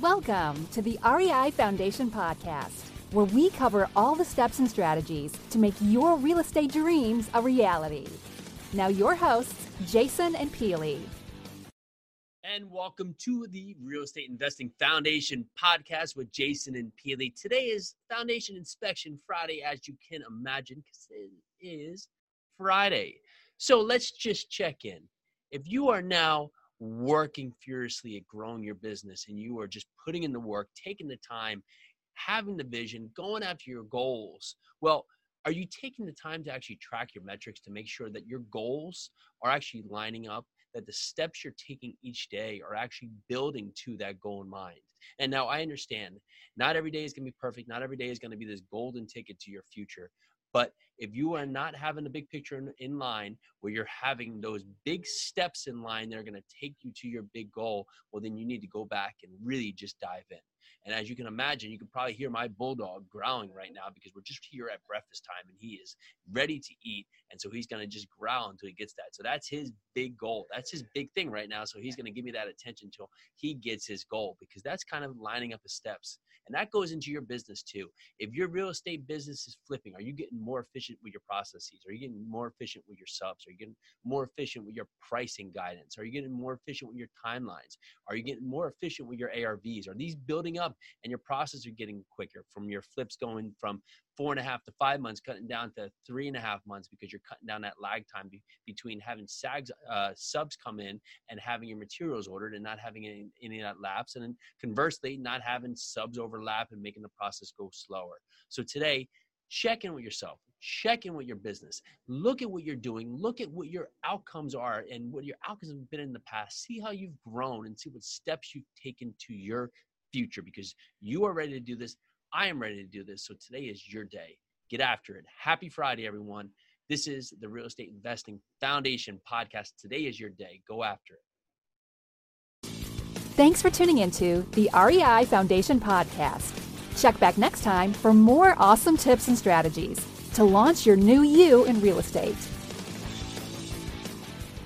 Welcome to the REI Foundation Podcast, where we cover all the steps and strategies to make your real estate dreams a reality. Now, your hosts, Jason and Peely. And welcome to the Real Estate Investing Foundation podcast with Jason and Peely. Today is Foundation Inspection Friday, as you can imagine, because it is Friday. So let's just check in. If you are now working furiously at growing your business and you are just putting in the work, taking the time, having the vision, going after your goals, well, are you taking the time to actually track your metrics to make sure that your goals are actually lining up, that the steps you're taking each day are actually building to that goal in mind? And now I understand not every day is going to be perfect. Not every day is going to be this golden ticket to your future. But if you are not having the big picture in, in, line where you're having those big steps in line that are going to take you to your big goal, well, then you need to go back and really just dive in. And as you can imagine, you can probably hear my bulldog growling right now because we're just here at breakfast time and he is ready to eat. And so he's going to just growl until he gets that. So that's his big goal. That's his big thing right now. So he's going to give me that attention until he gets his goal because that's kind of lining up the steps. And that goes into your business too. If your real estate business is flipping, are you getting more efficient with your processes? Are you getting more efficient with your subs? Are you getting more efficient with your pricing guidance? Are you getting more efficient with your timelines? Are you getting more efficient with your ARVs? Are these building up and your processes are getting quicker from your flips going from four and a half to five months, cutting down to three and a half months because you're cutting down that lag time be, between having SAGs uh, subs come in and having your materials ordered and not having any, any of that lapse. And then conversely, not having subs overlap and making the process go slower. So today, check in with yourself check in with your business look at what you're doing look at what your outcomes are and what your outcomes have been in the past see how you've grown and see what steps you've taken to your future because you are ready to do this I am ready to do this. So today is your day. Get after it. Happy Friday, everyone. This is the Real Estate Investing Foundation podcast. Today is your day. Go after it. Thanks for tuning into the REI Foundation podcast. Check back next time for more awesome tips and strategies to launch your new you in real estate.